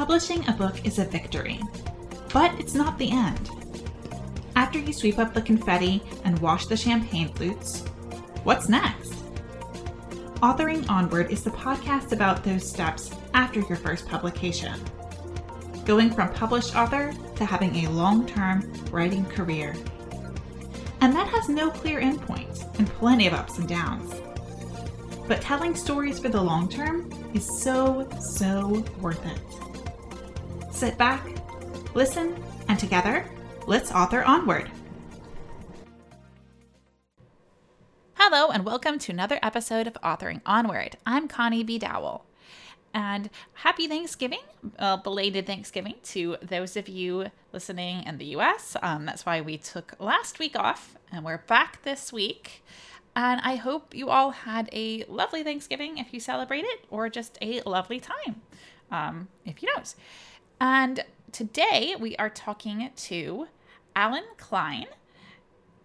Publishing a book is a victory, but it's not the end. After you sweep up the confetti and wash the champagne flutes, what's next? Authoring Onward is the podcast about those steps after your first publication. Going from published author to having a long term writing career. And that has no clear endpoint and plenty of ups and downs. But telling stories for the long term is so, so worth it. Sit back, listen, and together, let's author onward. Hello, and welcome to another episode of Authoring Onward. I'm Connie B. Dowell. And happy Thanksgiving, uh, belated Thanksgiving to those of you listening in the US. Um, that's why we took last week off and we're back this week. And I hope you all had a lovely Thanksgiving if you celebrate it, or just a lovely time um, if you don't. And today we are talking to Allen Klein,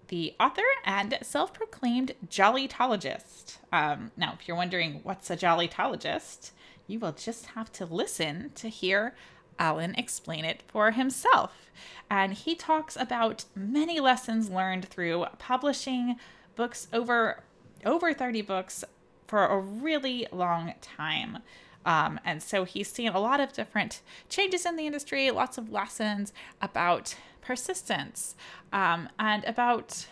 the author and self proclaimed jollytologist. Um, now, if you're wondering what's a jollytologist, you will just have to listen to hear Allen explain it for himself. And he talks about many lessons learned through publishing books over over 30 books for a really long time. Um, and so he's seen a lot of different changes in the industry, lots of lessons about persistence um, and about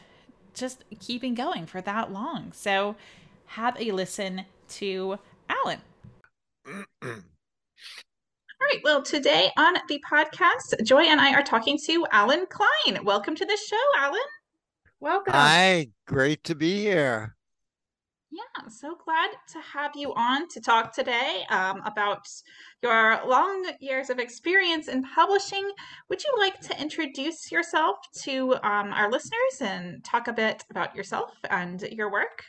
just keeping going for that long. So have a listen to Allen. All right. Well, today on the podcast, Joy and I are talking to Allen Klein. Welcome to the show, Allen. Welcome. Hi, great to be here. Yeah, so glad to have you on to talk today um, about your long years of experience in publishing. Would you like to introduce yourself to um, our listeners and talk a bit about yourself and your work?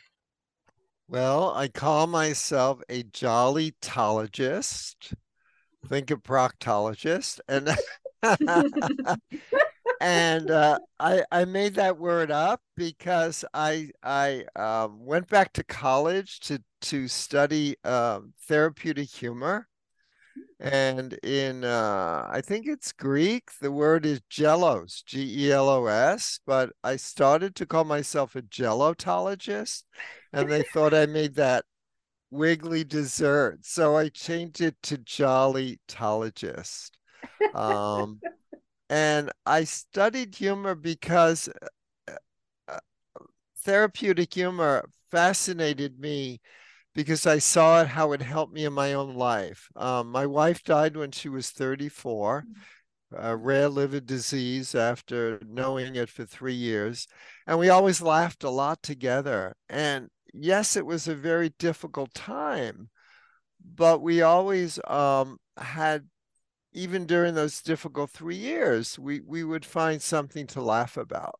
Well, I call myself a jollytologist. Think of proctologist. And and uh, I I made that word up because I I um, went back to college to to study um, therapeutic humor, and in uh, I think it's Greek. The word is gelos, G E L O S. But I started to call myself a gelotologist, and they thought I made that wiggly dessert, so I changed it to jollytologist. Um, and I studied humor because uh, uh, therapeutic humor fascinated me because I saw it how it helped me in my own life. Um, my wife died when she was 34, a rare liver disease after knowing it for three years. And we always laughed a lot together. And yes, it was a very difficult time, but we always um, had even during those difficult three years, we, we would find something to laugh about.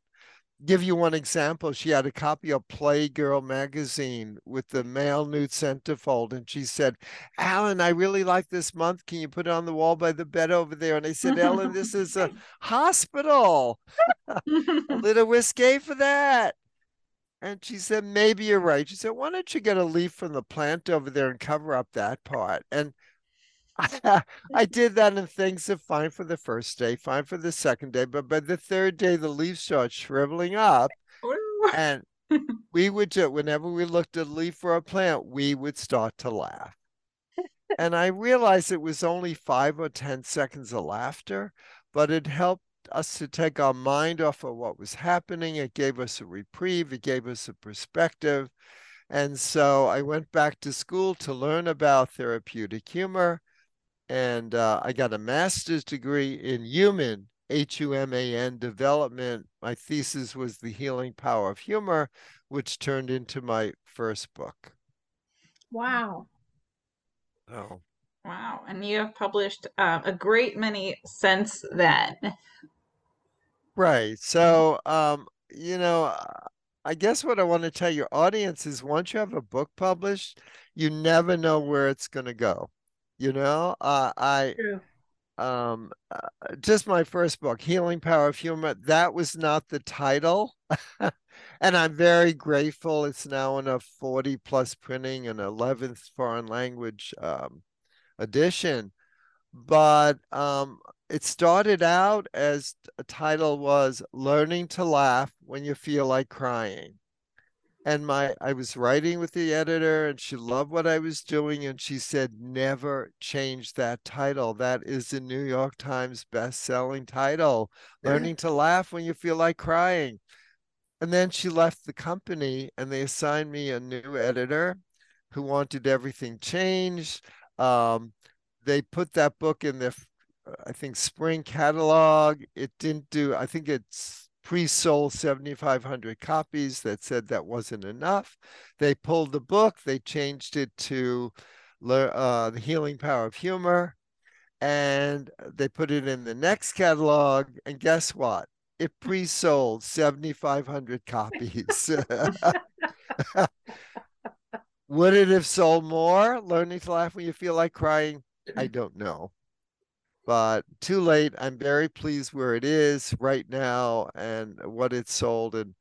Give you one example. She had a copy of Playgirl magazine with the male nude centerfold, and she said, Allen, I really like this month. Can you put it on the wall by the bed over there? And I said, Ellen, this is a hospital. a little risque for that. And she said, maybe you're right. She said, why don't you get a leaf from the plant over there and cover up that part? And I did that and things are fine for the first day, fine for the second day, but by the third day, the leaves start shriveling up. Oh. and we would do whenever we looked at a leaf or a plant, we would start to laugh. and I realized it was only five or 10 seconds of laughter, but it helped us to take our mind off of what was happening. It gave us a reprieve, it gave us a perspective. And so I went back to school to learn about therapeutic humor and uh, I got a master's degree in human H U M A N development. My thesis was the healing power of humor, which turned into my first book. Wow. Oh. Wow. And you have published uh, a great many since then. Right. So, um, you know, I guess what I want to tell your audience is once you have a book published, you never know where it's going to go. You know, uh, I True. um uh, just my first book, Healing Power of Humor. That was not the title, and I'm very grateful. It's now in a 40 plus printing and 11th foreign language um, edition. but um, it started out as a title was Learning to Laugh When You Feel Like Crying. And my I was writing with the editor and she loved what I was doing and she said never change that title. That is the New York Times best-selling title. Learning to laugh when you feel like crying. And then she left the company and they assigned me a new editor who wanted everything changed. Um, they put that book in the I think spring catalog. It didn't do, I think it's pre-sold 7,500 copies that said that wasn't enough. They pulled the book, they changed it to uh, The Healing Power of Humor, and they put it in the next catalog. And guess what? It pre-sold 7,500 copies. Would it have sold more? Learning to laugh when you feel like crying? I don't know but too late. I'm very pleased where it is right now and what it's sold and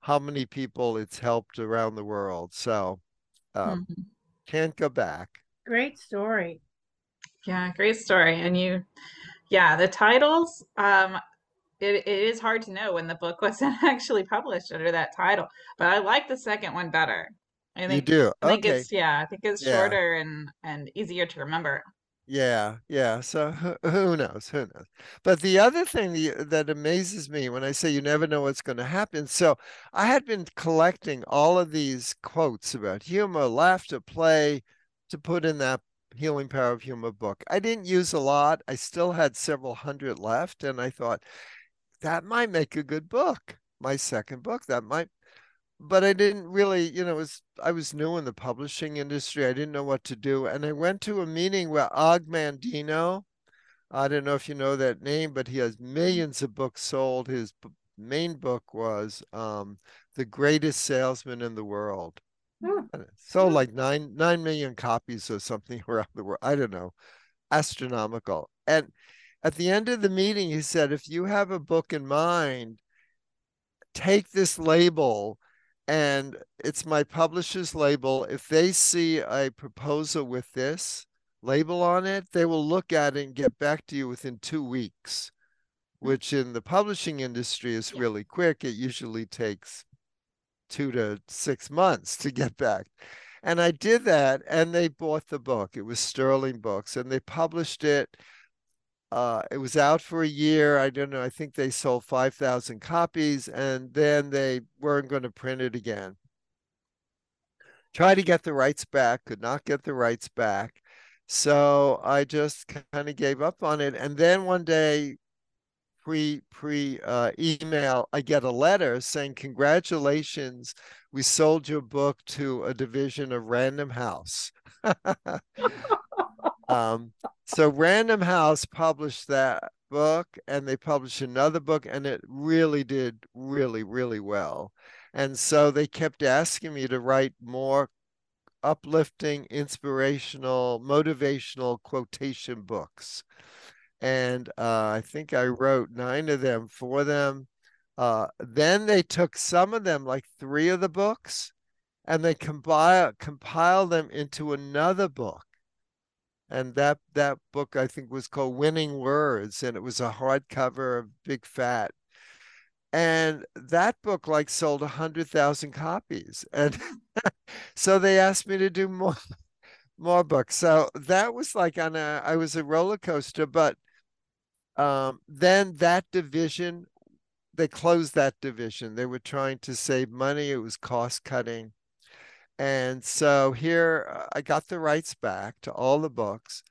how many people it's helped around the world. So um, mm-hmm. can't go back. Great story. Yeah, great story. And you, yeah, the titles, um, it, it is hard to know when the book wasn't actually published under that title, but I like the second one better. I think, you do. I think okay. it's yeah, I think it's yeah. shorter and and easier to remember. Yeah, yeah. So who knows? Who knows? But the other thing that amazes me when I say you never know what's going to happen. So I had been collecting all of these quotes about humor, laughter, play to put in that Healing Power of Humor book. I didn't use a lot. I still had several hundred left. And I thought that might make a good book. My second book, that might but I didn't really, you know, was I was new in the publishing industry. I didn't know what to do, and I went to a meeting where Og Mandino. I don't know if you know that name, but he has mm-hmm. millions of books sold. His main book was um, "The Greatest Salesman in the World." Mm. Sold like nine nine million copies or something around the world. I don't know, astronomical. And at the end of the meeting, he said, "If you have a book in mind, take this label." And it's my publisher's label. If they see a proposal with this label on it, they will look at it and get back to you within two weeks, hmm. which in the publishing industry is really quick. It usually takes two to six months to get back. And I did that, and they bought the book. It was Sterling Books, and they published it uh, it was out for a year. I don't know. I think they sold 5,000 copies and then they weren't going to print it again. Tried to get the rights back, could not get the rights back. So I just kind of gave up on it. And then one day, pre pre uh, email, I get a letter saying, "Congratulations, we sold your book to a division of Random House." um, so Random House published that book and they published another book and it really did really, really well. And so they kept asking me to write more uplifting, inspirational, motivational quotation books. And uh, I think I wrote nine of them for them. Uh, then they took some of them, like three of the books, and they compile compile them into another book and that that book I think was called Winning Words, and it was a hardcover, big fat. And that book like sold a hundred thousand copies, and so they asked me to do more more books. So that was like on a I was a roller coaster, but um, then that division they closed that division. They were trying to save money. It was cost cutting. And so here uh, I got the rights back to all the books.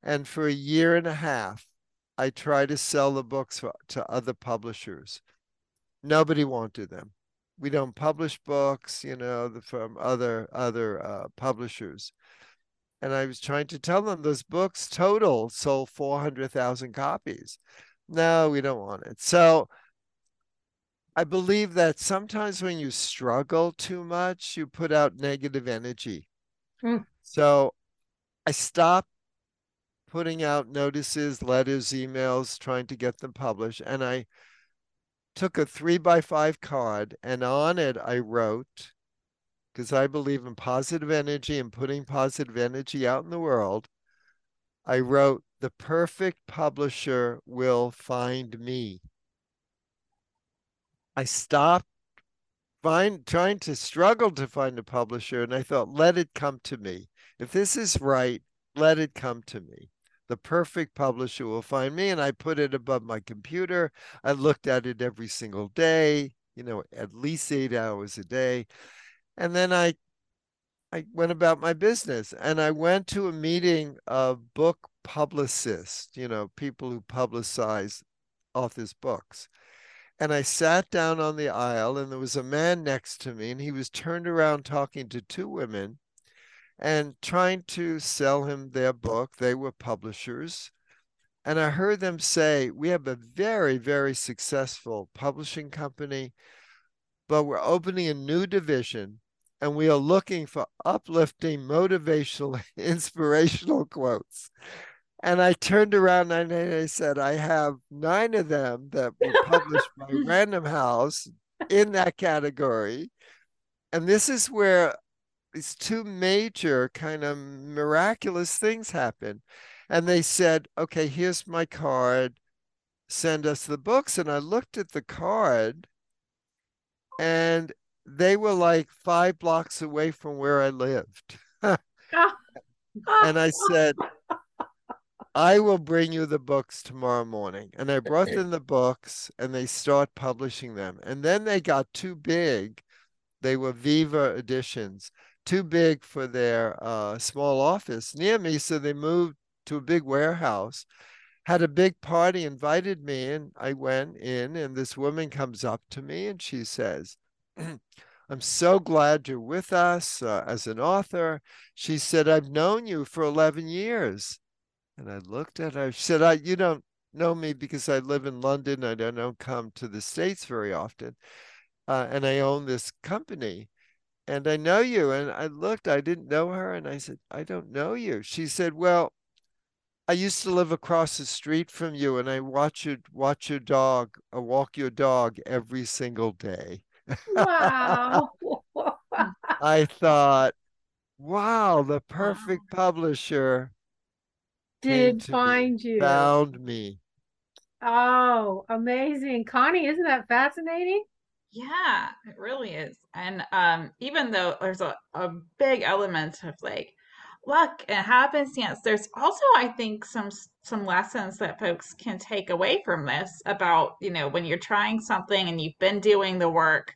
And for a year and a half, I tried to sell the books to other publishers. Nobody wanted them. We don't publish books, you know, from other other uh, publishers. And I was trying to tell them those books total sold 400,000 copies. No, we don't want it. So I believe that sometimes when you struggle too much, you put out negative energy. Mm. So I stopped putting out notices, letters, emails, trying to get them published. And I took a three by five card and on it I wrote, because I believe in positive energy and putting positive energy out in the world. I wrote, the perfect publisher will find me. I stopped find trying to struggle to find a publisher and I thought let it come to me. If this is right, let it come to me. The perfect publisher will find me and I put it above my computer. I looked at it every single day, you know, at least 8 hours a day. And then I I went about my business and I went to a meeting of book publicists, you know, people who publicize authors' books. And I sat down on the aisle, and there was a man next to me, and he was turned around talking to two women and trying to sell him their book. They were publishers. And I heard them say, We have a very, very successful publishing company, but we're opening a new division and we are looking for uplifting, motivational, inspirational quotes. And I turned around and I said, I have nine of them that were published by Random House in that category. And this is where these two major kind of miraculous things happen. And they said, okay, here's my card, send us the books. And I looked at the card and they were like five blocks away from where I lived. and I said, I will bring you the books tomorrow morning. And I brought them the books and they start publishing them. And then they got too big. They were Viva editions, too big for their uh, small office near me. So they moved to a big warehouse, had a big party, invited me. And I went in, and this woman comes up to me and she says, I'm so glad you're with us uh, as an author. She said, I've known you for 11 years. And I looked at her. She said, I, You don't know me because I live in London. I don't come to the States very often. Uh, and I own this company. And I know you. And I looked, I didn't know her. And I said, I don't know you. She said, Well, I used to live across the street from you and I watch you watch your dog or uh, walk your dog every single day. Wow. I thought, wow, the perfect wow. publisher did find me, you. Found me. Oh, amazing. Connie, isn't that fascinating? Yeah, it really is. And um, even though there's a, a big element of like luck and happenstance, there's also, I think, some some lessons that folks can take away from this about, you know, when you're trying something and you've been doing the work,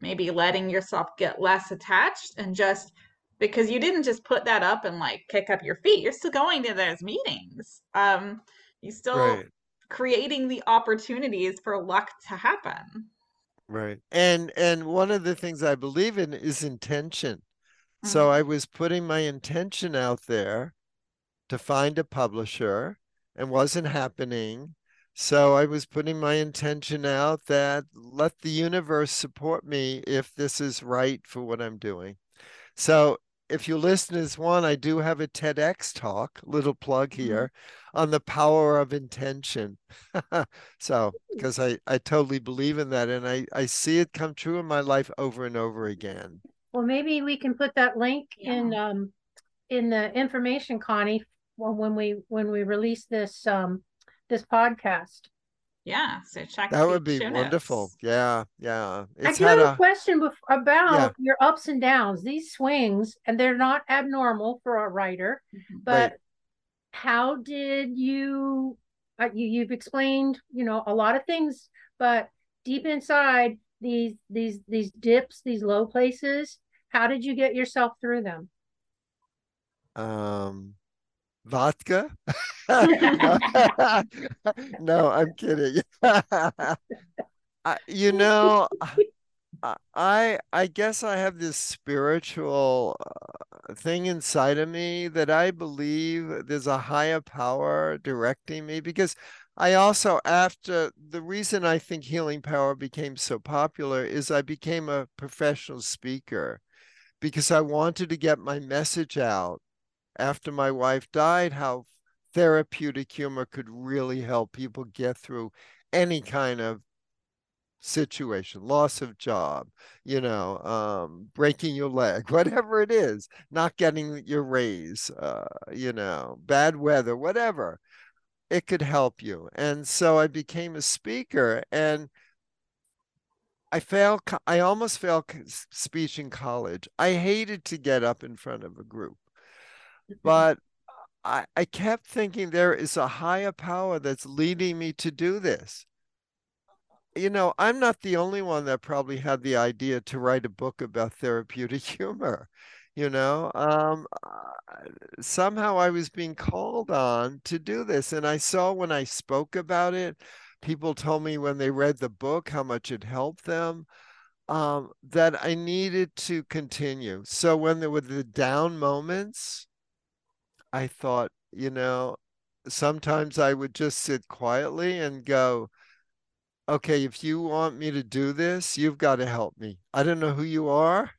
maybe letting yourself get less attached and just because you didn't just put that up and like kick up your feet. You're still going to those meetings. Um, you still right. creating the opportunities for luck to happen. Right. And and one of the things I believe in is intention. Mm-hmm. So I was putting my intention out there to find a publisher and wasn't happening. So I was putting my intention out that let the universe support me if this is right for what I'm doing. So if you listeners want, I do have a TEDx talk, little plug mm-hmm. here, mm-hmm. on the power of intention. so, because I, I totally believe in that and I, I see it come true in my life over and over again. Well, maybe we can put that link yeah. in um in the information, Connie, when we when we release this um this podcast. Yeah, so check that would be wonderful. Notes. Yeah, yeah. It's I do have a, a question about yeah. your ups and downs, these swings, and they're not abnormal for a writer. Mm-hmm. But right. how did you, uh, you? You've explained, you know, a lot of things, but deep inside these these these dips, these low places, how did you get yourself through them? Um, vodka. no, I'm kidding. You know, I I guess I have this spiritual uh, thing inside of me that I believe there's a higher power directing me because I also after the reason I think healing power became so popular is I became a professional speaker because I wanted to get my message out after my wife died how therapeutic humor could really help people get through any kind of situation loss of job you know um, breaking your leg whatever it is not getting your raise uh, you know bad weather whatever it could help you. And so I became a speaker and I failed, I almost failed speech in college. I hated to get up in front of a group, but I, I kept thinking there is a higher power that's leading me to do this. You know, I'm not the only one that probably had the idea to write a book about therapeutic humor you know um, somehow i was being called on to do this and i saw when i spoke about it people told me when they read the book how much it helped them um, that i needed to continue so when there were the down moments i thought you know sometimes i would just sit quietly and go okay if you want me to do this you've got to help me i don't know who you are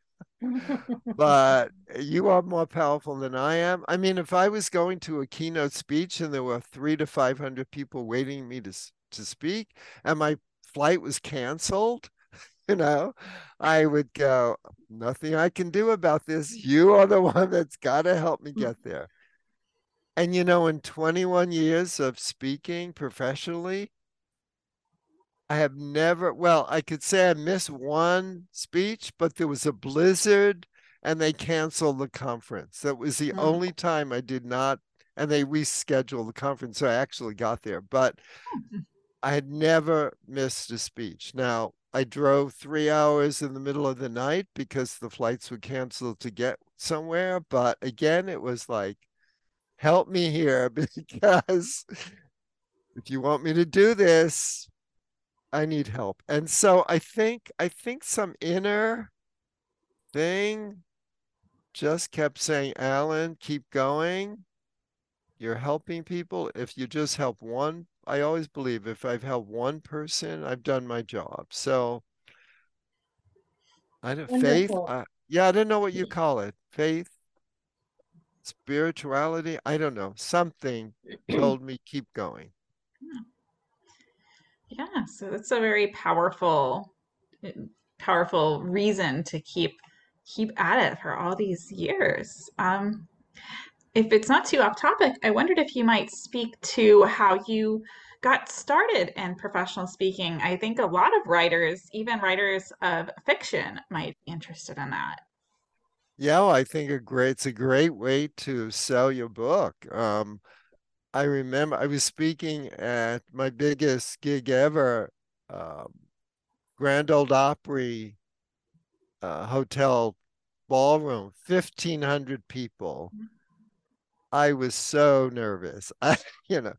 but you are more powerful than I am. I mean, if I was going to a keynote speech and there were three to 500 people waiting me to, to speak and my flight was canceled, you know, I would go, nothing I can do about this. You are the one that's got to help me get there. And, you know, in 21 years of speaking professionally, I have never, well, I could say I missed one speech, but there was a blizzard and they canceled the conference. That was the mm. only time I did not, and they rescheduled the conference. So I actually got there, but I had never missed a speech. Now, I drove three hours in the middle of the night because the flights were canceled to get somewhere. But again, it was like, help me here because if you want me to do this, I need help. And so I think I think some inner thing just kept saying, Allen, keep going. You're helping people. If you just help one, I always believe if I've helped one person, I've done my job. So I don't faith. Uh, yeah, I don't know what you call it. Faith, spirituality. I don't know. Something told me keep going. Hmm. Yeah, so that's a very powerful powerful reason to keep keep at it for all these years. Um, if it's not too off topic, I wondered if you might speak to how you got started in professional speaking. I think a lot of writers, even writers of fiction, might be interested in that. Yeah, I think a great it's a great way to sell your book. Um, I remember I was speaking at my biggest gig ever, um, Grand Ole Opry uh, Hotel ballroom, 1,500 people. Mm-hmm. I was so nervous, I, you know.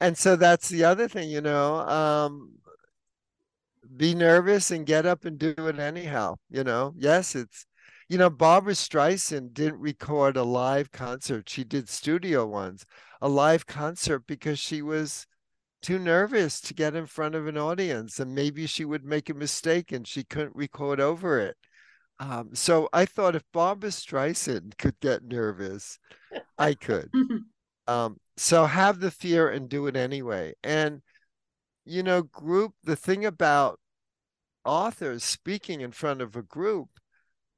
And so that's the other thing, you know, um, be nervous and get up and do it anyhow, you know. Yes, it's you know, Barbra Streisand didn't record a live concert. She did studio ones, a live concert because she was too nervous to get in front of an audience and maybe she would make a mistake and she couldn't record over it. Um, so I thought if Barbra Streisand could get nervous, I could. um, so have the fear and do it anyway. And, you know, group, the thing about authors speaking in front of a group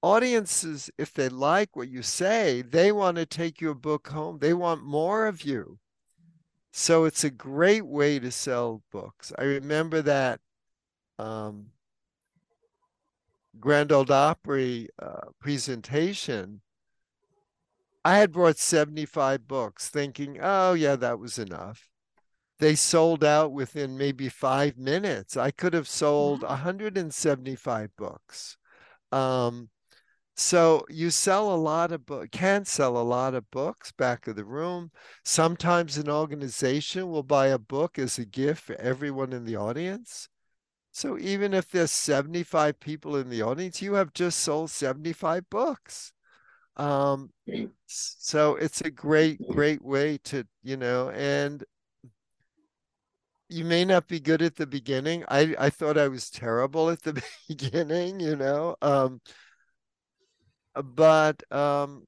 audiences, if they like what you say, they want to take your book home. They want more of you. So it's a great way to sell books. I remember that um, Grand Ole Opry uh, presentation. I had brought 75 books thinking, oh, yeah, that was enough. They sold out within maybe five minutes. I could have sold 175 books. Um, so you sell a lot of book, can sell a lot of books back of the room. Sometimes an organization will buy a book as a gift for everyone in the audience. So even if there's 75 people in the audience, you have just sold 75 books. Um, so it's a great, great way to, you know, and you may not be good at the beginning. I, I thought I was terrible at the beginning, you know. Um, but um,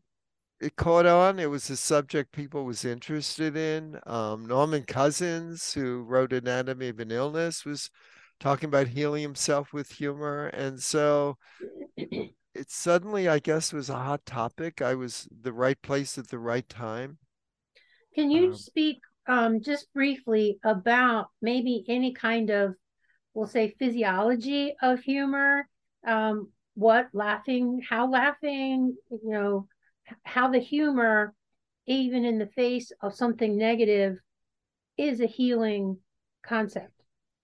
it caught on. It was a subject people was interested in. Um, Norman Cousins, who wrote Anatomy of an Illness, was talking about healing himself with humor, and so it suddenly, I guess, was a hot topic. I was the right place at the right time. Can you um, speak um, just briefly about maybe any kind of, we'll say, physiology of humor? Um, what laughing, how laughing, you know, how the humor, even in the face of something negative, is a healing concept.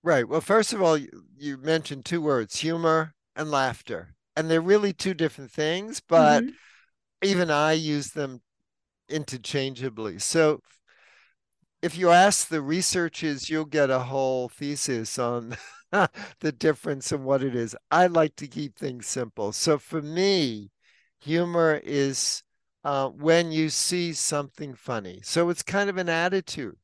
Right. Well, first of all, you, mentioned two words humor and laughter. And they're really two different things, but mm-hmm. even I use them interchangeably. So if you ask the researchers, you'll get a whole thesis on the difference and what it is. I like to keep things simple. So for me, humor is uh, when you see something funny. So it's kind of an attitude.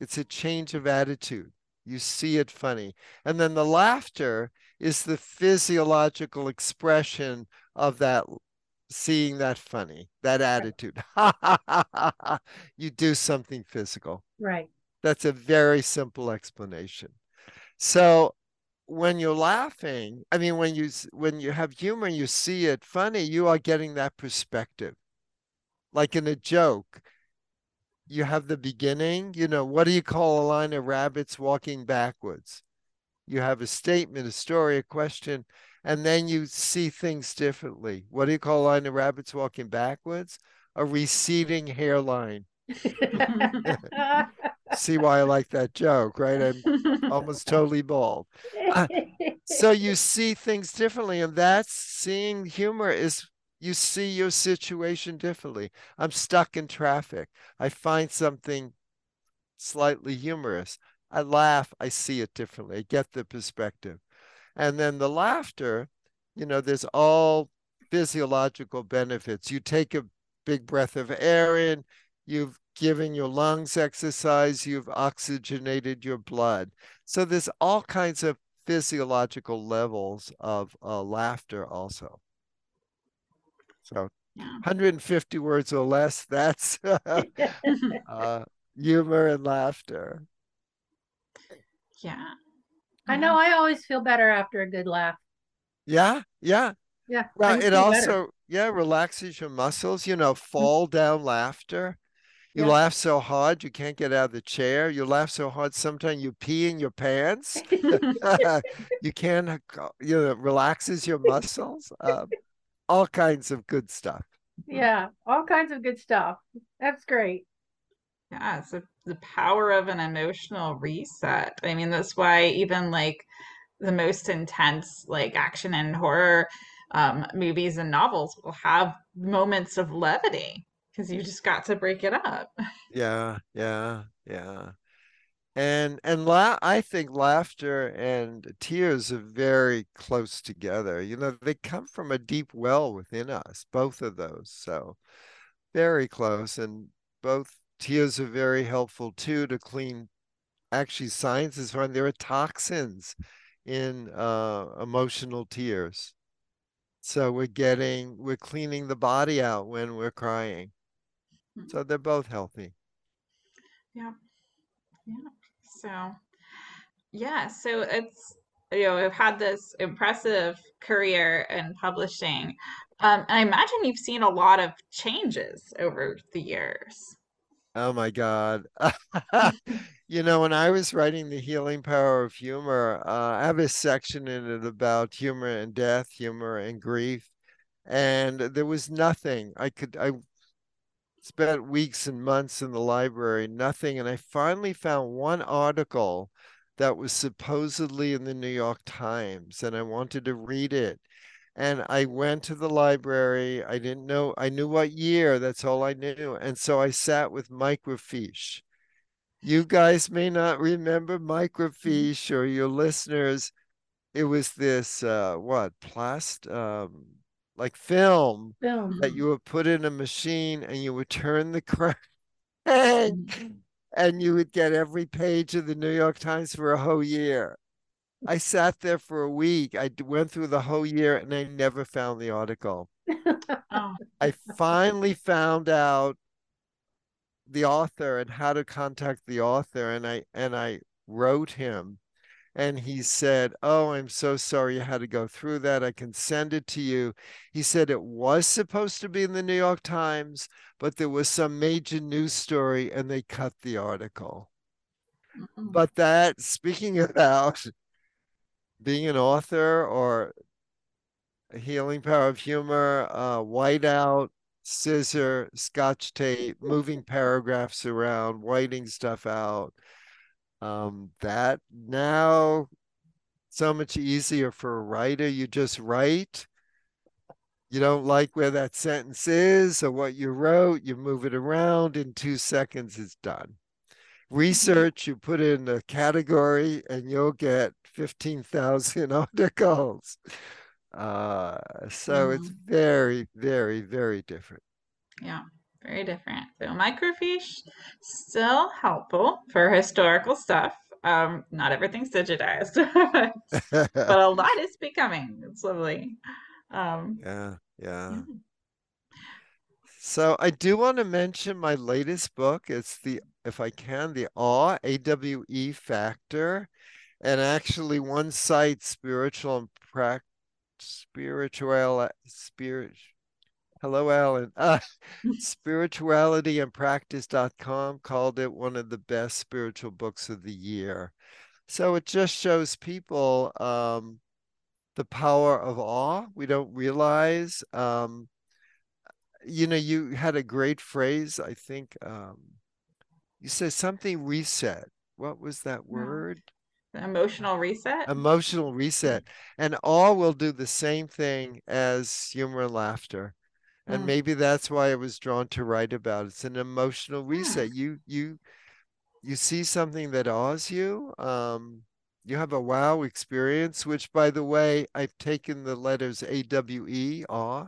It's a change of attitude. You see it funny. And then the laughter is the physiological expression of that seeing that funny, that attitude. you do something physical. Right. That's a very simple explanation. So when you're laughing, I mean when you when you have humor and you see it funny, you are getting that perspective. Like in a joke, you have the beginning, you know, what do you call a line of rabbits walking backwards? You have a statement, a story, a question, and then you see things differently. What do you call a line of rabbits walking backwards? A receding hairline. see why I like that joke, right? I'm almost totally bald. Uh, so you see things differently, and that's seeing humor is you see your situation differently. I'm stuck in traffic. I find something slightly humorous. I laugh, I see it differently. I get the perspective. And then the laughter, you know, there's all physiological benefits. You take a big breath of air in, you've given your lungs exercise, you've oxygenated your blood. So there's all kinds of physiological levels of uh, laughter also. So yeah. 150 words or less, that's uh, humor and laughter. Yeah. I know I always feel better after a good laugh. Yeah, yeah. Yeah. Well, it also better. yeah, relaxes your muscles, you know, mm-hmm. fall down laughter. You yeah. laugh so hard you can't get out of the chair. You laugh so hard sometimes you pee in your pants. you can't, you know, relaxes your muscles. Um, all kinds of good stuff. Yeah, all kinds of good stuff. That's great. Yeah, it's a, the power of an emotional reset. I mean, that's why even like the most intense like action and horror um, movies and novels will have moments of levity because you just got to break it up. Yeah, yeah, yeah. And and la- I think laughter and tears are very close together. You know, they come from a deep well within us, both of those. So very close. And both tears are very helpful too to clean. Actually, science is found there are toxins in uh, emotional tears. So we're getting, we're cleaning the body out when we're crying. Hmm. So they're both healthy. Yeah. Yeah. So, yeah. So it's, you know, I've had this impressive career in publishing. Um, and I imagine you've seen a lot of changes over the years. Oh my God. you know, when I was writing The Healing Power of Humor, uh, I have a section in it about humor and death, humor and grief. And there was nothing I could, I spent weeks and months in the library, nothing. And I finally found one article that was supposedly in the New York Times, and I wanted to read it. And I went to the library. I didn't know, I knew what year, that's all I knew. And so I sat with microfiche. You guys may not remember microfiche or your listeners. It was this, uh, what, plast, um, like film, film that you would put in a machine and you would turn the crank and, and you would get every page of the New York Times for a whole year. I sat there for a week. I went through the whole year and I never found the article. oh. I finally found out the author and how to contact the author and I and I wrote him and he said, Oh, I'm so sorry you had to go through that. I can send it to you. He said it was supposed to be in the New York Times, but there was some major news story and they cut the article. Mm-hmm. But that, speaking about being an author or healing power of humor, uh, whiteout, scissor, scotch tape, moving paragraphs around, whiting stuff out um, that now so much easier for a writer. You just write. You don't like where that sentence is or what you wrote, you move it around in two seconds, it's done. Research, you put in a category and you'll get 15,000 articles. Uh, so mm-hmm. it's very, very, very different. Yeah very different. So microfiche still helpful for historical stuff. Um, not everything's digitized, but, but, a lot is becoming. It's lovely. Um, yeah, yeah. So I do want to mention my latest book. It's the, if I can, the Awe A W E Factor, and actually one site, spiritual and practice spiritual spirit Hello, Allen. Uh, spiritualityandpractice.com called it one of the best spiritual books of the year. So it just shows people um, the power of awe. We don't realize. Um, you know, you had a great phrase. I think um, you said something reset. What was that word? Emotional reset. Emotional reset. And awe will do the same thing as humor and laughter and mm. maybe that's why I was drawn to write about. It's an emotional reset. Yeah. You you you see something that awes you. Um, you have a wow experience, which, by the way, I've taken the letters A W E awe,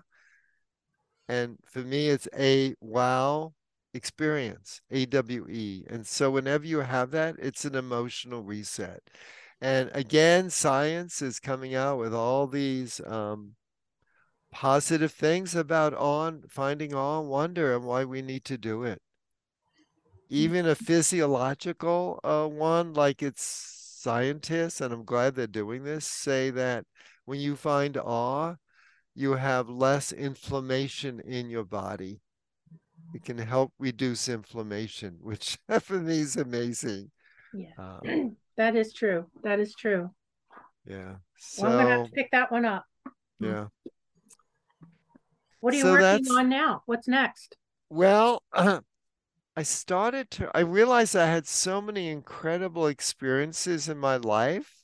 and for me, it's a wow experience A W E. And so, whenever you have that, it's an emotional reset. And again, science is coming out with all these um, positive things about on finding awe and wonder and why we need to do it. Even a physiological uh, one, like it's scientists, and I'm glad they're doing this, say that when you find awe, you have less inflammation in your body. It can help reduce inflammation, which for me is amazing. Yeah, um, that is true. That is true. Yeah. So, well, I'm gonna have to pick that one up. Yeah. What are you so working on now? What's next? Well, uh, I started to, I realized I had so many incredible experiences in my life.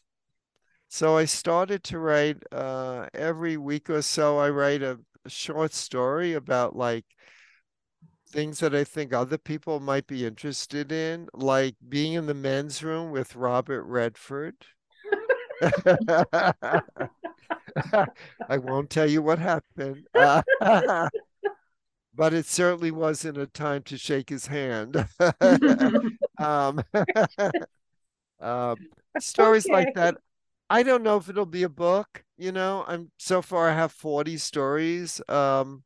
So I started to write uh, every week or so, I write a, a short story about like things that I think other people might be interested in, like being in the men's room with Robert Redford. I won't tell you what happened. Uh, but it certainly wasn't a time to shake his hand. um, uh, stories okay. like that. I don't know if it'll be a book. You know, I'm so far I have 40 stories. Um,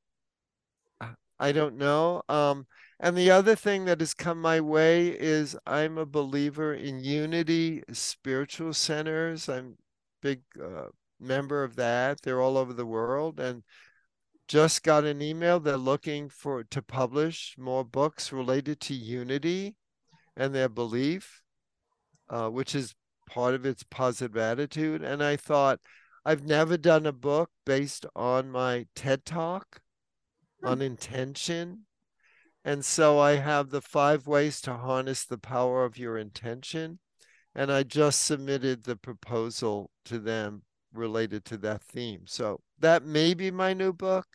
I don't know. Um, and the other thing that has come my way is I'm a believer in unity spiritual centers. I'm big uh, member of that. They're all over the world and just got an email. They're looking for to publish more books related to unity and their belief, uh, which is part of its positive attitude. And I thought, I've never done a book based on my TED talk hmm. on intention. And so I have the five ways to harness the power of your intention. And I just submitted the proposal to them related to that theme. So that may be my new book,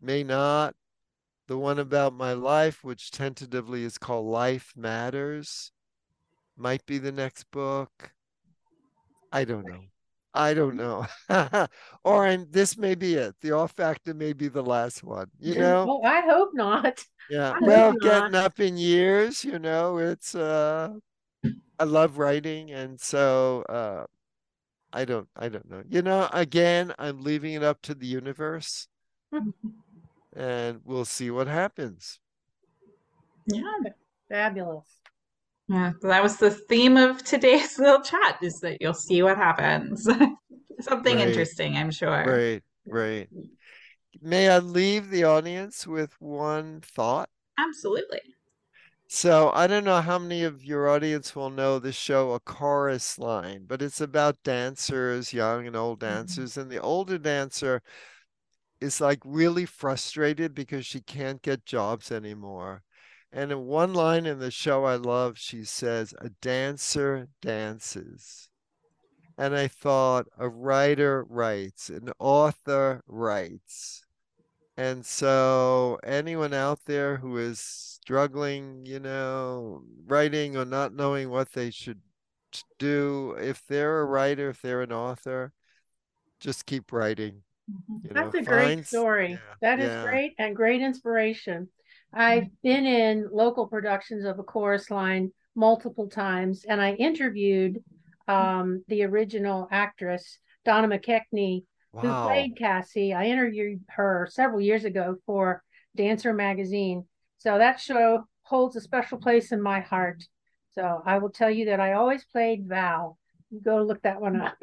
may not. The one about my life, which tentatively is called Life Matters, might be the next book. I don't know. I don't know. or I'm, this may be it. The awe factor may be the last one, you know? Oh, I hope not. Yeah. well, getting up in years, you know, it's, uh, I love writing. And so, uh, I don't I don't know. You know, again, I'm leaving it up to the universe. and we'll see what happens. Yeah. Fabulous. Yeah, that was the theme of today's little chat is that you'll see what happens. Something right. interesting, I'm sure. Right, right. May I leave the audience with one thought? Absolutely. So I don't know how many of your audience will know the show A Chorus Line, but it's about dancers, young and old mm-hmm. dancers. Mm-hmm. And the older dancer is like really frustrated because she can't get jobs anymore. And in one line in the show I love, she says, A dancer dances. And I thought, a writer writes, an author writes. And so, anyone out there who is struggling, you know, writing or not knowing what they should do, if they're a writer, if they're an author, just keep writing. Mm-hmm. You That's know, a great story. Yeah, that is yeah. great and great inspiration. I've mm-hmm. been in local productions of a chorus line multiple times, and I interviewed um, the original actress, Donna McKechnie, wow. who played Cassie. I interviewed her several years ago for Dancer magazine. So that show holds a special place in my heart. So I will tell you that I always played Val. You go look that one up.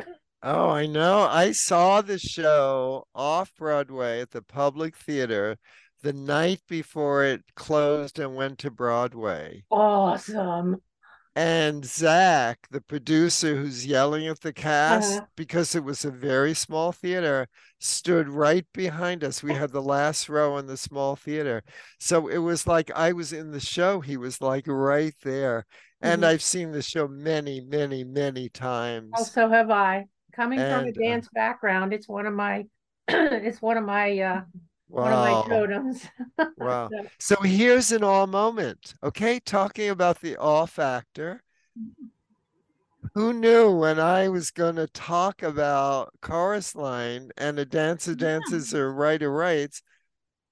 Oh, I know. I saw the show off Broadway at the Public Theater the night before it closed and went to Broadway. Awesome. And Zach, the producer who's yelling at the cast, uh-huh. because it was a very small theater, stood right behind us. We had the last row in the small theater. So it was like I was in the show. He was like right there. And mm-hmm. I've seen the show many, many, many times. Also have I. Coming and, from a uh dance uh, background, it's one of my it's one of my uh Wow. One of my totems. wow. So here's an awe moment. Okay. Talking about the awe factor. Who knew when I was going to talk about chorus line and a dancer dances yeah. or writer writes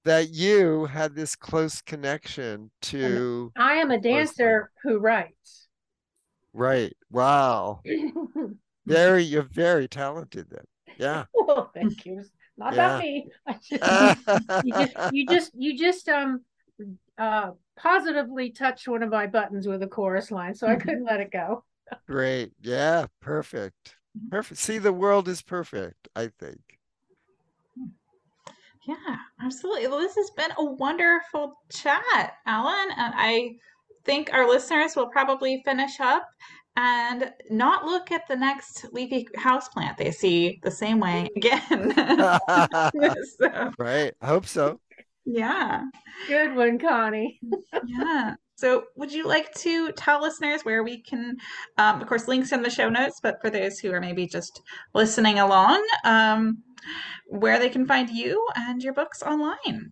that you had this close connection to. I am a dancer who writes. Right. Wow. very, you're very talented then. Yeah. Well, thank you not yeah. about me. you, just, you just you just um uh positively touched one of my buttons with a chorus line, so I couldn't let it go. Great. Yeah, perfect. Perfect. See, the world is perfect, I think. Yeah, absolutely. Well, this has been a wonderful chat, Allen. And I think our listeners will probably finish up and not look at the next leafy house plant they see the same way again. so, right. I hope so. Yeah. Good one, Connie. yeah. So, would you like to tell listeners where we can, um, of course, links in the show notes, but for those who are maybe just listening along, um, where they can find you and your books online?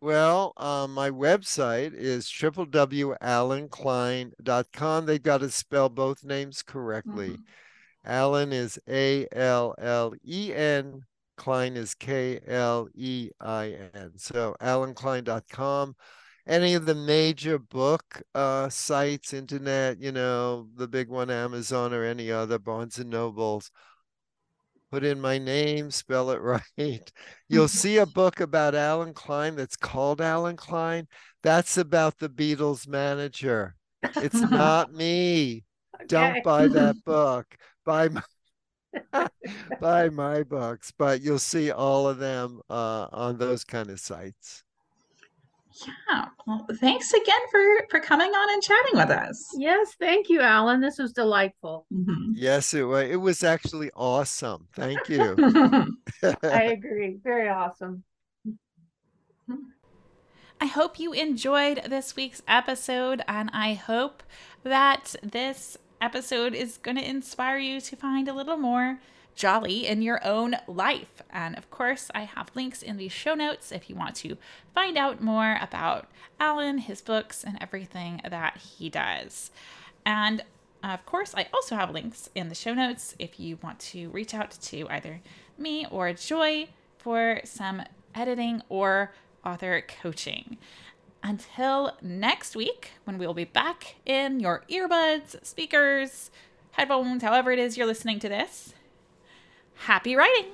Well, uh, my website is www.allenklein.com. They've got to spell both names correctly. Mm-hmm. Allen is A L L E N, Klein is K L E I N. So allenklein.com. Any of the major book uh, sites, internet, you know, the big one, Amazon or any other, Barnes and Nobles, put in my name, spell it right. You'll see a book about Allen Klein that's called Allen Klein. That's about the Beatles manager. It's not me. Okay. Don't buy that book. Buy my buy my books, but you'll see all of them uh, on those kind of sites. Yeah. Well, thanks again for for coming on and chatting with us. Yes, thank you, Allen. This was delightful. Mm-hmm. Yes, it was. It was actually awesome. Thank you. I agree. Very awesome. I hope you enjoyed this week's episode, and I hope that this episode is going to inspire you to find a little more jolly in your own life. And of course, I have links in the show notes if you want to find out more about Allen, his books, and everything that he does. And of course, I also have links in the show notes if you want to reach out to either me or Joy for some editing or author coaching. Until next week, when we'll be back in your earbuds, speakers, headphones, however it is you're listening to this, happy writing!